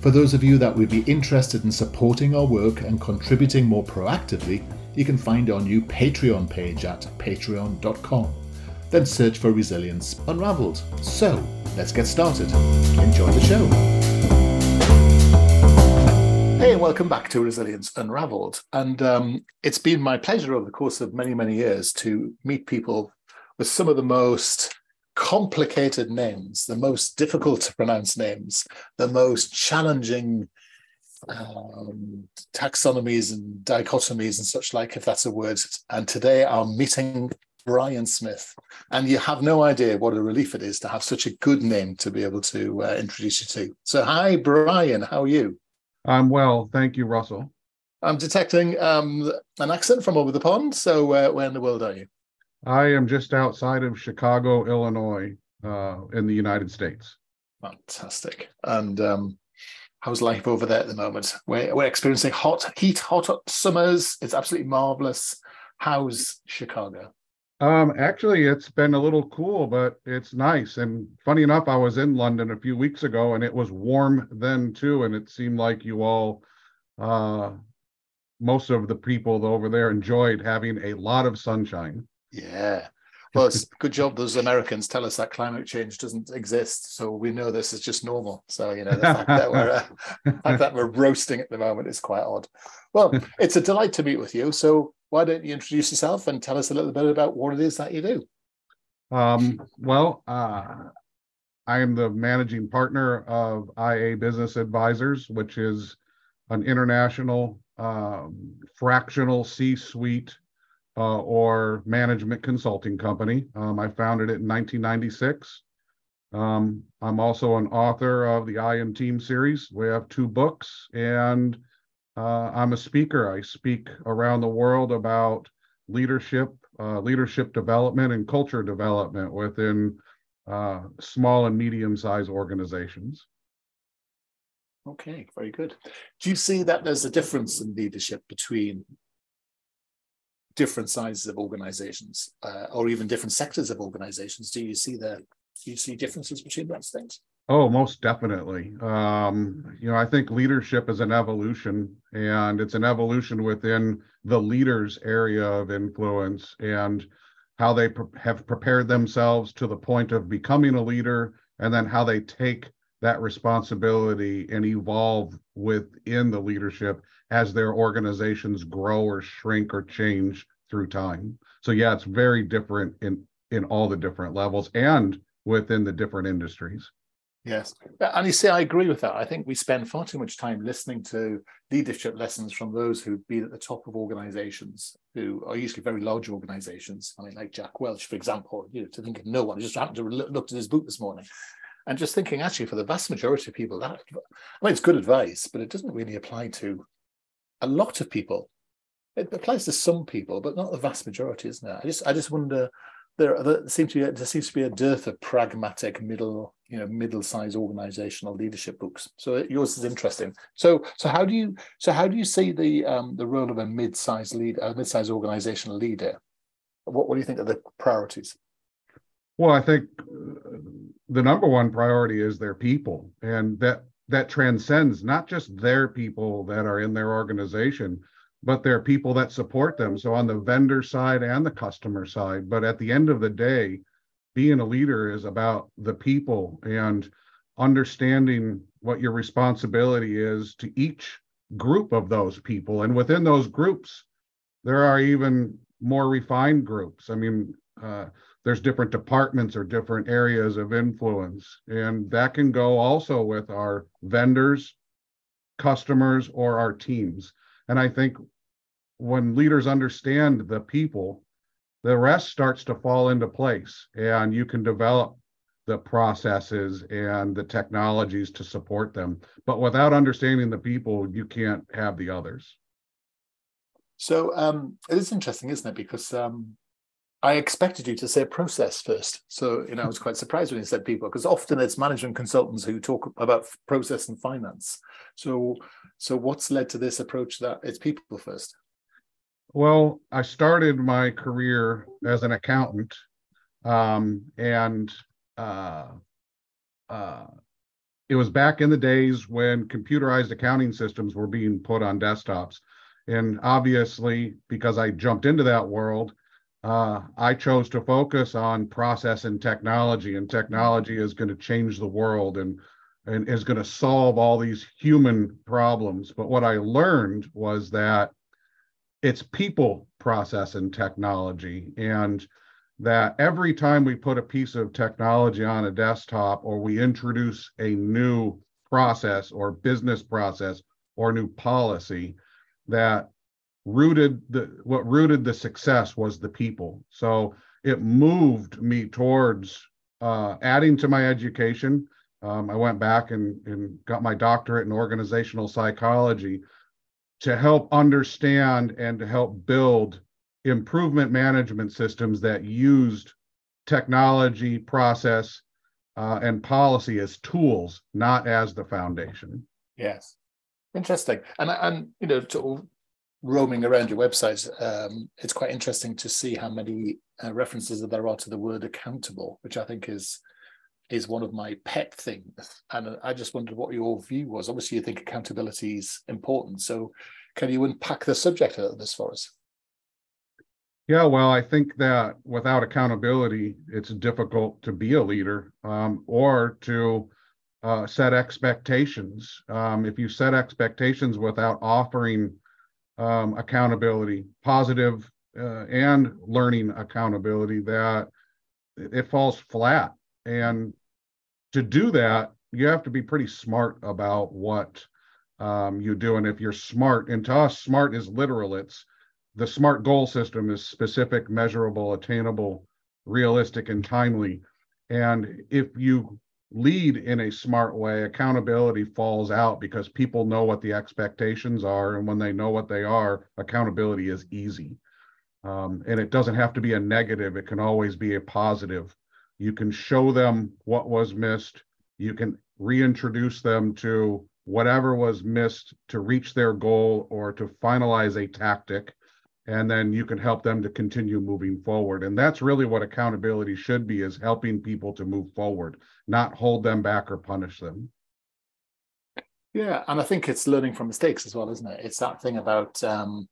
For those of you that would be interested in supporting our work and contributing more proactively, you can find our new Patreon page at patreon.com. Then search for Resilience Unraveled. So, let's get started. Enjoy the show. Hey, and welcome back to Resilience Unraveled. And um, it's been my pleasure over the course of many, many years to meet people with some of the most complicated names, the most difficult to pronounce names, the most challenging um, taxonomies and dichotomies and such like, if that's a word. And today I'm meeting Brian Smith. And you have no idea what a relief it is to have such a good name to be able to uh, introduce you to. So, hi, Brian. How are you? I'm well. Thank you, Russell. I'm detecting um, an accent from over the pond. So, uh, where in the world are you? I am just outside of Chicago, Illinois, uh, in the United States. Fantastic. And um, how's life over there at the moment? We're, we're experiencing hot heat, hot summers. It's absolutely marvelous. How's Chicago? Um, actually, it's been a little cool, but it's nice. And funny enough, I was in London a few weeks ago, and it was warm then too. And it seemed like you all, uh, most of the people over there, enjoyed having a lot of sunshine. Yeah. Well, it's good job those Americans tell us that climate change doesn't exist, so we know this is just normal. So you know the fact that we're uh, fact that we're roasting at the moment is quite odd. Well, it's a delight to meet with you. So why don't you introduce yourself and tell us a little bit about what it is that you do? Um, well, uh, I am the managing partner of IA Business Advisors, which is an international um, fractional C-suite uh, or management consulting company. Um, I founded it in 1996. Um, I'm also an author of the I in Team series. We have two books, and uh, I'm a speaker. I speak around the world about leadership, uh, leadership development, and culture development within uh, small and medium-sized organizations. Okay, very good. Do you see that there's a difference in leadership between different sizes of organizations uh, or even different sectors of organizations. Do you see the do you see differences between those things? Oh most definitely. Um, you know i think leadership is an evolution and it's an evolution within the leaders area of influence and how they pre- have prepared themselves to the point of becoming a leader and then how they take that responsibility and evolve within the leadership as their organizations grow or shrink or change through time. So yeah, it's very different in in all the different levels and within the different industries. Yes. And you see, I agree with that. I think we spend far too much time listening to leadership lessons from those who've been at the top of organizations, who are usually very large organizations. I mean, like Jack Welch, for example, you know, to think of no one. I just happened to look at his book this morning and just thinking, actually, for the vast majority of people, that, I mean, it's good advice, but it doesn't really apply to a lot of people. It applies to some people, but not the vast majority, isn't it? I just I just wonder there, there seems to be there seems to be a dearth of pragmatic middle you know middle-sized organizational leadership books. So yours is interesting. So so how do you so how do you see the um, the role of a mid-sized lead a mid-sized organizational leader? What what do you think are the priorities? Well, I think uh, the number one priority is their people, and that that transcends not just their people that are in their organization, but their people that support them. So on the vendor side and the customer side. But at the end of the day, being a leader is about the people and understanding what your responsibility is to each group of those people. And within those groups, there are even more refined groups. I mean, uh, there's different departments or different areas of influence, and that can go also with our vendors, customers, or our teams. And I think when leaders understand the people, the rest starts to fall into place, and you can develop the processes and the technologies to support them. But without understanding the people, you can't have the others. So um, it is interesting, isn't it? Because um, I expected you to say process first. So, you know, I was quite surprised when you said people, because often it's management consultants who talk about process and finance. So, so what's led to this approach that it's people first? Well, I started my career as an accountant, um, and uh, uh, it was back in the days when computerized accounting systems were being put on desktops. And obviously, because I jumped into that world, uh, I chose to focus on process and technology, and technology is going to change the world and and is going to solve all these human problems. But what I learned was that it's people, process, and technology, and that every time we put a piece of technology on a desktop or we introduce a new process or business process or new policy that rooted the what rooted the success was the people so it moved me towards uh, adding to my education um, i went back and, and got my doctorate in organizational psychology to help understand and to help build improvement management systems that used technology, process, uh, and policy as tools, not as the foundation. Yes, interesting. And and you know, to, roaming around your website, um, it's quite interesting to see how many uh, references that there are to the word accountable, which I think is is one of my pet things. And I just wondered what your view was. Obviously, you think accountability is important. So, can you unpack the subject of this for us? Yeah, well, I think that without accountability, it's difficult to be a leader um, or to uh, set expectations. Um, if you set expectations without offering um, accountability, positive uh, and learning accountability, that it falls flat. And to do that, you have to be pretty smart about what um, you do. And if you're smart, and to us, smart is literal. It's the SMART goal system is specific, measurable, attainable, realistic, and timely. And if you lead in a smart way, accountability falls out because people know what the expectations are. And when they know what they are, accountability is easy. Um, and it doesn't have to be a negative, it can always be a positive. You can show them what was missed, you can reintroduce them to whatever was missed to reach their goal or to finalize a tactic and then you can help them to continue moving forward. And that's really what accountability should be is helping people to move forward not hold them back or punish them. Yeah and i think it's learning from mistakes as well isn't it? It's that thing about um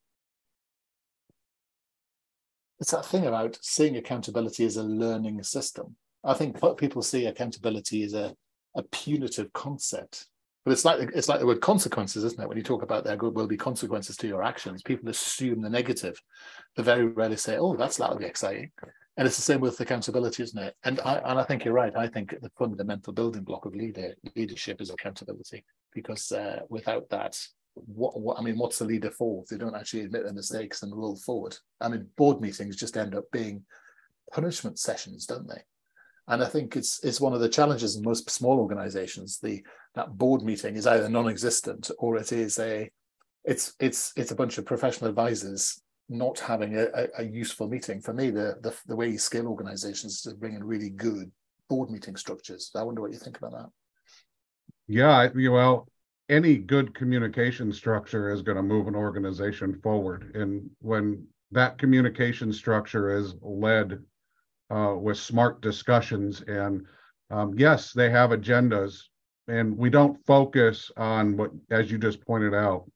it's that thing about seeing accountability as a learning system. I think what people see accountability as a, a punitive concept but it's like it's like the word consequences, isn't it? When you talk about there will be consequences to your actions, people assume the negative. They very rarely say, "Oh, that's that'll be exciting." And it's the same with accountability, isn't it? And I and I think you're right. I think the fundamental building block of leader leadership is accountability, because uh, without that, what, what I mean, what's the leader for? If they don't actually admit their mistakes and roll forward. I mean, board meetings just end up being punishment sessions, don't they? And I think it's it's one of the challenges in most small organizations. The that board meeting is either non-existent or it is a it's it's it's a bunch of professional advisors not having a, a, useful meeting. For me, the, the the way you scale organizations is to bring in really good board meeting structures. I wonder what you think about that. Yeah, well, any good communication structure is going to move an organization forward. And when that communication structure is led uh, with smart discussions. And um, yes, they have agendas, and we don't focus on what, as you just pointed out,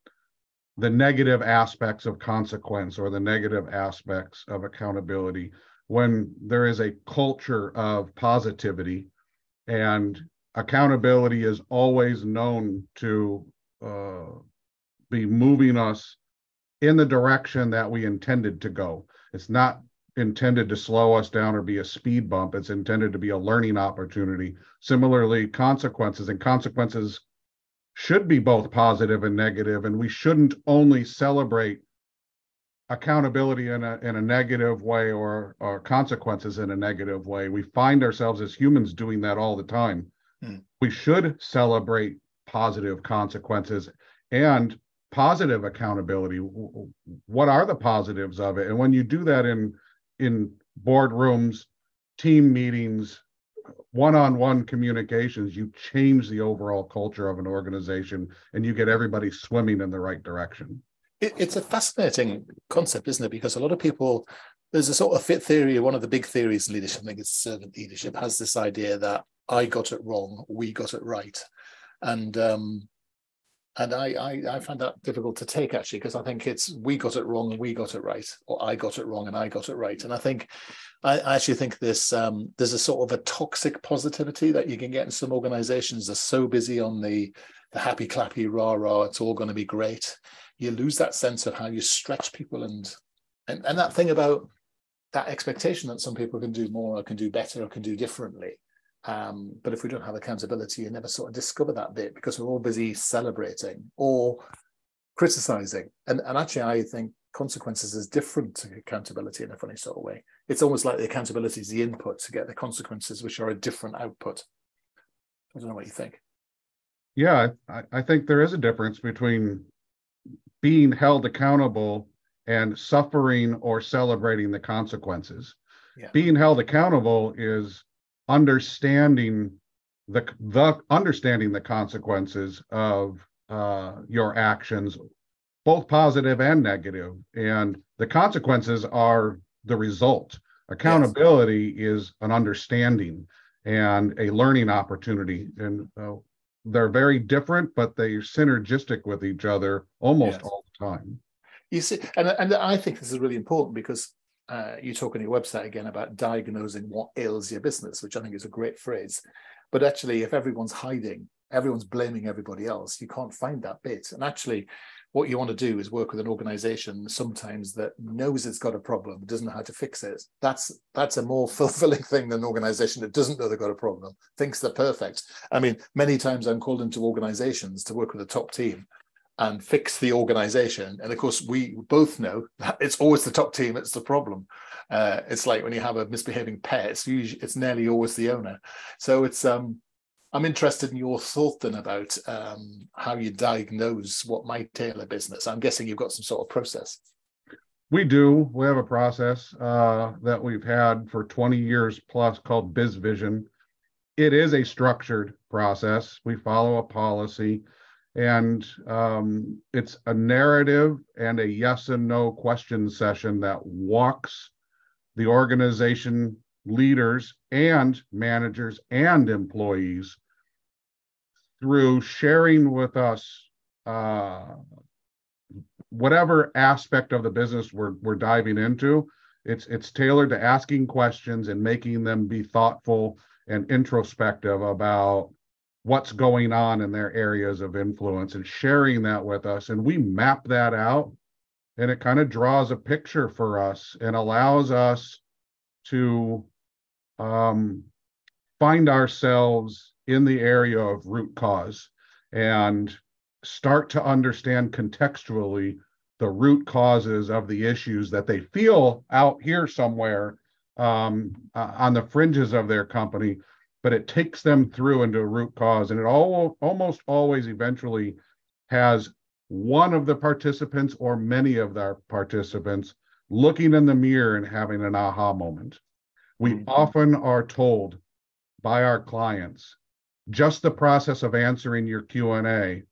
the negative aspects of consequence or the negative aspects of accountability. When there is a culture of positivity and accountability is always known to uh, be moving us in the direction that we intended to go. It's not intended to slow us down or be a speed bump. It's intended to be a learning opportunity. Similarly, consequences and consequences should be both positive and negative, and we shouldn't only celebrate accountability in a in a negative way or or consequences in a negative way. We find ourselves as humans doing that all the time. Hmm. We should celebrate positive consequences and positive accountability. What are the positives of it? And when you do that in in boardrooms, team meetings, one-on-one communications, you change the overall culture of an organization and you get everybody swimming in the right direction it's a fascinating concept, isn't it? Because a lot of people, there's a sort of fit theory, one of the big theories in leadership, I think it's servant leadership, has this idea that I got it wrong, we got it right. And um, and I, I, I find that difficult to take actually because I think it's we got it wrong and we got it right, or I got it wrong and I got it right. And I think I, I actually think this um, there's a sort of a toxic positivity that you can get in some organizations. They're so busy on the the happy clappy rah rah, it's all going to be great you lose that sense of how you stretch people and and, and that thing about that expectation that some people can do more or can do better or can do differently um, but if we don't have accountability you never sort of discover that bit because we're all busy celebrating or criticizing and, and actually i think consequences is different to accountability in a funny sort of way it's almost like the accountability is the input to get the consequences which are a different output i don't know what you think yeah i, I think there is a difference between being held accountable and suffering or celebrating the consequences. Yeah. Being held accountable is understanding the the understanding the consequences of uh, your actions, both positive and negative, and the consequences are the result. Accountability yes. is an understanding and a learning opportunity, and uh, they're very different, but they're synergistic with each other almost yes. all the time. You see, and, and I think this is really important because uh, you talk on your website again about diagnosing what ails your business, which I think is a great phrase. But actually, if everyone's hiding, everyone's blaming everybody else, you can't find that bit. And actually, what you want to do is work with an organization sometimes that knows it's got a problem doesn't know how to fix it that's that's a more fulfilling thing than an organization that doesn't know they've got a problem thinks they're perfect i mean many times i'm called into organizations to work with a top team and fix the organization and of course we both know that it's always the top team it's the problem uh, it's like when you have a misbehaving pet it's usually it's nearly always the owner so it's um I'm interested in your thought then about um, how you diagnose what might tail a business. I'm guessing you've got some sort of process. We do. We have a process uh, that we've had for 20 years plus called BizVision. It is a structured process. We follow a policy, and um, it's a narrative and a yes and no question session that walks the organization leaders and managers and employees through sharing with us uh, whatever aspect of the business we're, we're diving into. It's, it's tailored to asking questions and making them be thoughtful and introspective about what's going on in their areas of influence and sharing that with us. And we map that out and it kind of draws a picture for us and allows us to um, find ourselves in the area of root cause and start to understand contextually the root causes of the issues that they feel out here somewhere um, uh, on the fringes of their company, but it takes them through into a root cause. And it all, almost always eventually has one of the participants or many of their participants looking in the mirror and having an aha moment. We mm-hmm. often are told by our clients, just the process of answering your Q&A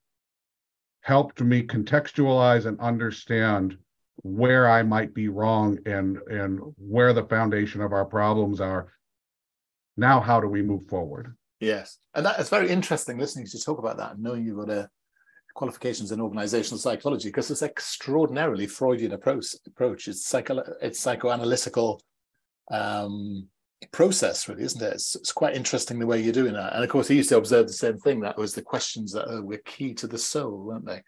helped me contextualize and understand where I might be wrong and and where the foundation of our problems are. Now, how do we move forward? Yes, and that is very interesting listening to you talk about that and knowing you've got a qualifications in organizational psychology because it's extraordinarily Freudian approach. Approach it's psycho it's psychoanalytical um, process, really, isn't it? It's, it's, quite interesting the way you're doing that. And of course, he used to observe the same thing. That was the questions that were key to the soul, weren't they?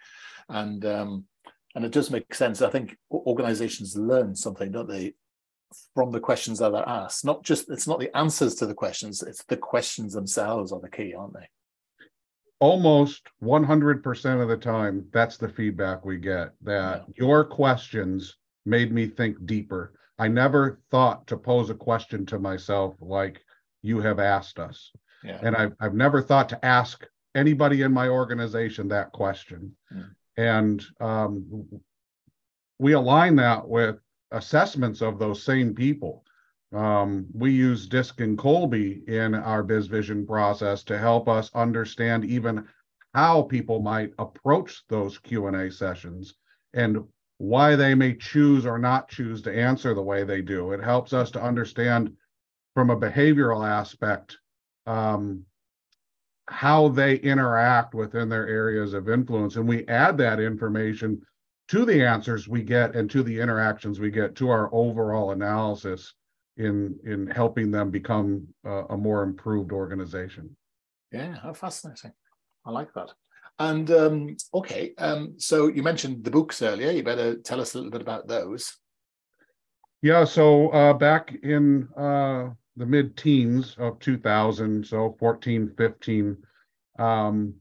And um, And it does make sense. I think organizations learn something, don't they, from the questions that are asked? Not just, it's not the answers to the questions, it's the questions themselves are the key, aren't they? Almost 100% of the time, that's the feedback we get that yeah. your questions made me think deeper. I never thought to pose a question to myself like you have asked us. Yeah. And I've, I've never thought to ask anybody in my organization that question. Mm. And um, we align that with assessments of those same people. Um, we use DISC and Kolbe in our BizVision process to help us understand even how people might approach those Q&A sessions and why they may choose or not choose to answer the way they do. It helps us to understand from a behavioral aspect um, how they interact within their areas of influence. And we add that information to the answers we get and to the interactions we get to our overall analysis in in helping them become a, a more improved organization. Yeah, how fascinating. I like that. And um, okay, um, so you mentioned the books earlier. You better tell us a little bit about those. Yeah, so uh, back in uh, the mid teens of 2000, so 14, 15. Um,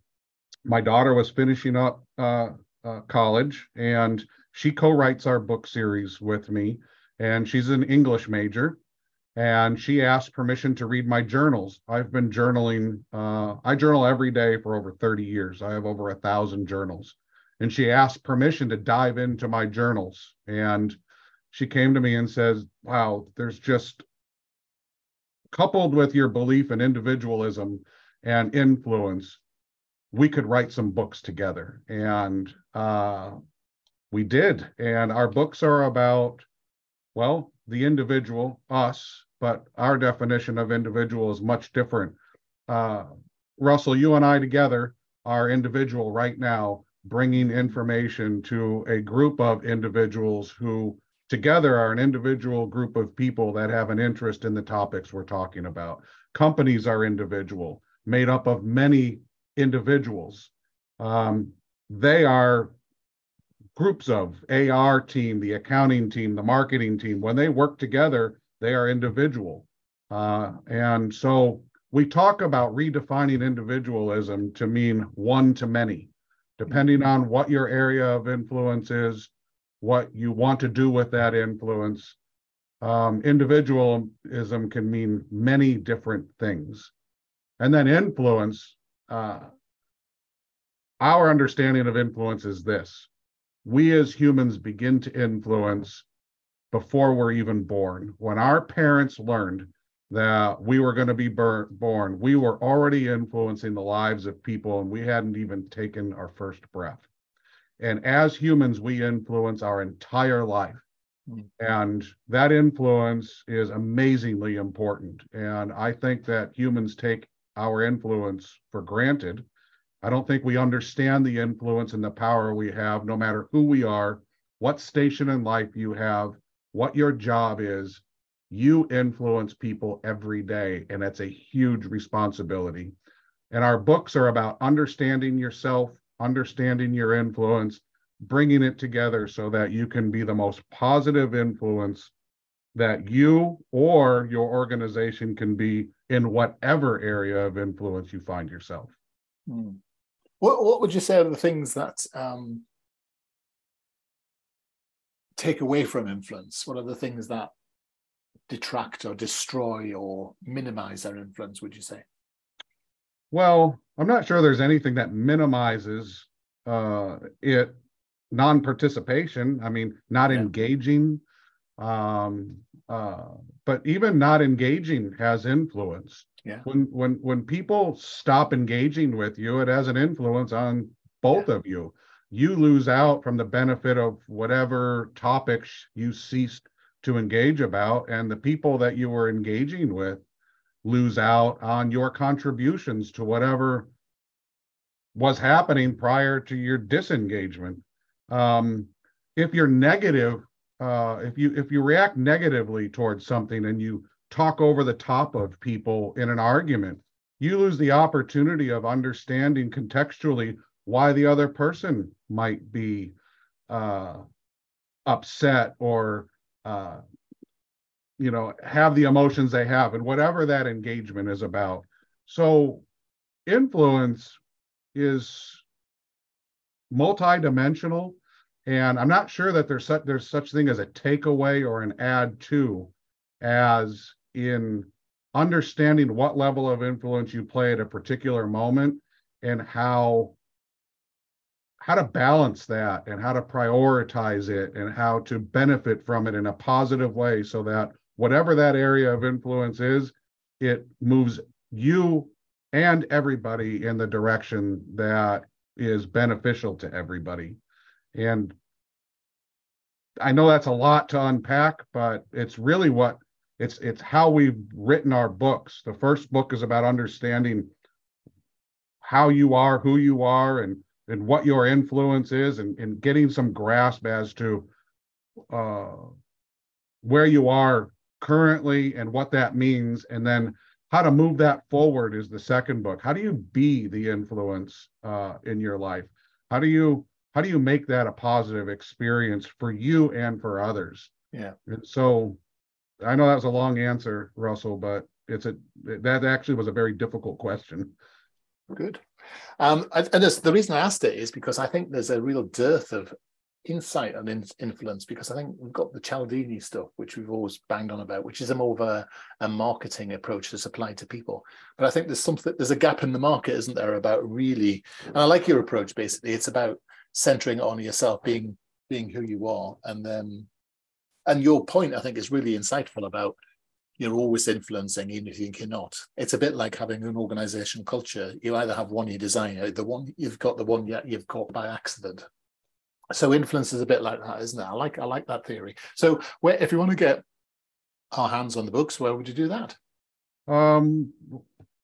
my daughter was finishing up uh, college and she co writes our book series with me. And she's an English major. And she asked permission to read my journals. I've been journaling, uh, I journal every day for over 30 years. I have over a thousand journals. And she asked permission to dive into my journals. And she came to me and says, Wow, there's just coupled with your belief in individualism and influence, we could write some books together. And uh, we did. And our books are about, well, the individual, us, but our definition of individual is much different. Uh, Russell, you and I together are individual right now, bringing information to a group of individuals who together are an individual group of people that have an interest in the topics we're talking about. Companies are individual, made up of many individuals. Um, they are groups of AR team, the accounting team, the marketing team. When they work together, they are individual. Uh, and so we talk about redefining individualism to mean one to many, depending on what your area of influence is, what you want to do with that influence. Um, individualism can mean many different things. And then influence, uh, our understanding of influence is this we as humans begin to influence before we're even born. When our parents learned that we were going to be born, we were already influencing the lives of people and we hadn't even taken our first breath. And as humans, we influence our entire life. Hmm. And that influence is amazingly important. And I think that humans take our influence for granted. I don't think we understand the influence and the power we have, no matter who we are, what station in life you have, what your job is. You influence people every day, and that's a huge responsibility. And our books are about understanding yourself, understanding your influence, bringing it together so that you can be the most positive influence that you or your organization can be in whatever area of influence you find yourself. Hmm. What, what would you say are the things that um, take away from influence? What are the things that detract or destroy or minimize their influence, would you say? Well, I'm not sure there's anything that minimizes uh, it. Non-participation. I mean, not yeah. engaging. Um, uh, but even not engaging has influence. Yeah. When when when people stop engaging with you, it has an influence on both yeah. of you. You lose out from the benefit of whatever topics you ceased to engage about, and the people that you were engaging with lose out on your contributions to whatever was happening prior to your disengagement. Um, if you're negative, uh, if you if you react negatively towards something and you talk over the top of people in an argument, you lose the opportunity of understanding contextually why the other person might be uh, upset or uh, you know have the emotions they have and whatever that engagement is about. So influence is multidimensional and i'm not sure that there's such there's such thing as a takeaway or an add to as in understanding what level of influence you play at a particular moment and how how to balance that and how to prioritize it and how to benefit from it in a positive way so that whatever that area of influence is it moves you and everybody in the direction that is beneficial to everybody and i know that's a lot to unpack but it's really what it's it's how we've written our books. The first book is about understanding how you are who you are and and what your influence is and, and getting some grasp as to uh, where you are currently and what that means. And then how to move that forward is the second book. How do you be the influence uh, in your life? How do you how do you make that a positive experience for you and for others yeah and so i know that was a long answer russell but it's a that actually was a very difficult question good um, and the reason I asked it is because I think there's a real dearth of insight and in, influence because I think we've got the Cialdini stuff, which we've always banged on about, which is a more of a, a marketing approach that's applied to people. But I think there's something, there's a gap in the market, isn't there, about really, and I like your approach basically. It's about centering on yourself, being being who you are. And then, and your point, I think, is really insightful about you're always influencing, even if you think you're not. It's a bit like having an organization culture. You either have one you design, the one you've got the one you've caught by accident. So influence is a bit like that, isn't it? I like I like that theory. So where if you want to get our hands on the books, where would you do that? Um,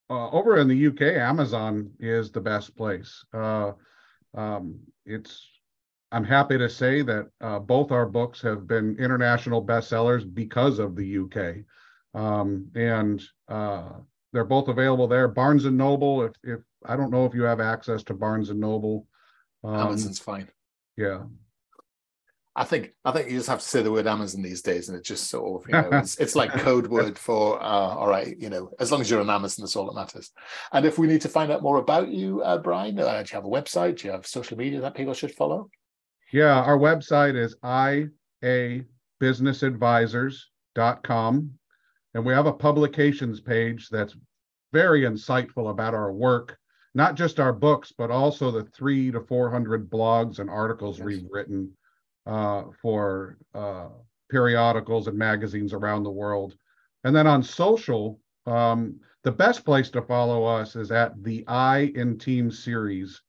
uh, over in the UK, Amazon is the best place. Uh, um, it's I'm happy to say that uh, both our books have been international bestsellers because of the UK um, and uh, they're both available there. Barnes and Noble. If if I don't know if you have access to Barnes and Noble, um, Amazon's fine. Yeah. I think I think you just have to say the word Amazon these days, and it's just sort of you know it's, it's like code word for uh, all right, you know, as long as you're on Amazon, that's all that matters. And if we need to find out more about you, uh, Brian, uh, do you have a website? Do you have social media that people should follow? Yeah, our website is iabusinessadvisors.com. And we have a publications page that's very insightful about our work, not just our books, but also the three to 400 blogs and articles yes. we've written for uh, periodicals and magazines around the world. And then on social, um, the best place to follow us is at the I in Team series.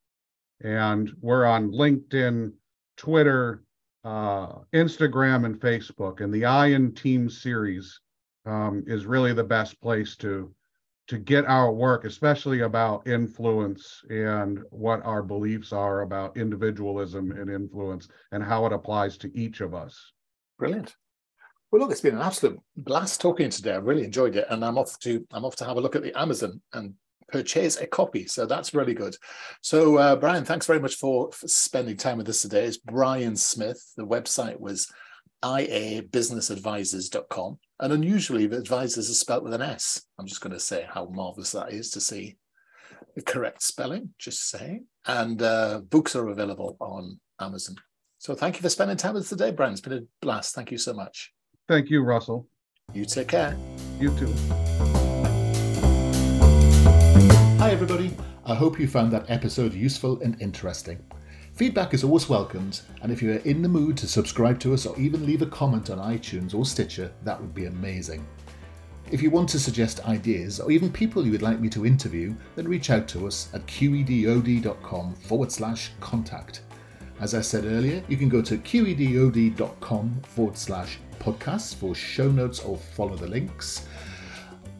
And we're on LinkedIn, Twitter, uh, Instagram, and Facebook. And the I in Team series um, is really the best place to to get our work, especially about influence and what our beliefs are about individualism and influence and how it applies to each of us. Brilliant. Well, look, it's been an absolute blast talking today. I really enjoyed it, and I'm off to I'm off to have a look at the Amazon and purchase a copy. So that's really good. So, uh, Brian, thanks very much for, for spending time with us today. It's Brian Smith. The website was iabusinessadvisors.com. And unusually, the advisors are spelled with an S. I'm just going to say how marvelous that is to see the correct spelling, just saying. And uh, books are available on Amazon. So thank you for spending time with us today, Brian. It's been a blast. Thank you so much. Thank you, Russell. You take care. You too. Hi, everybody. I hope you found that episode useful and interesting. Feedback is always welcomed, and if you are in the mood to subscribe to us or even leave a comment on iTunes or Stitcher, that would be amazing. If you want to suggest ideas or even people you would like me to interview, then reach out to us at qedod.com forward slash contact. As I said earlier, you can go to qedod.com forward slash podcasts for show notes or follow the links.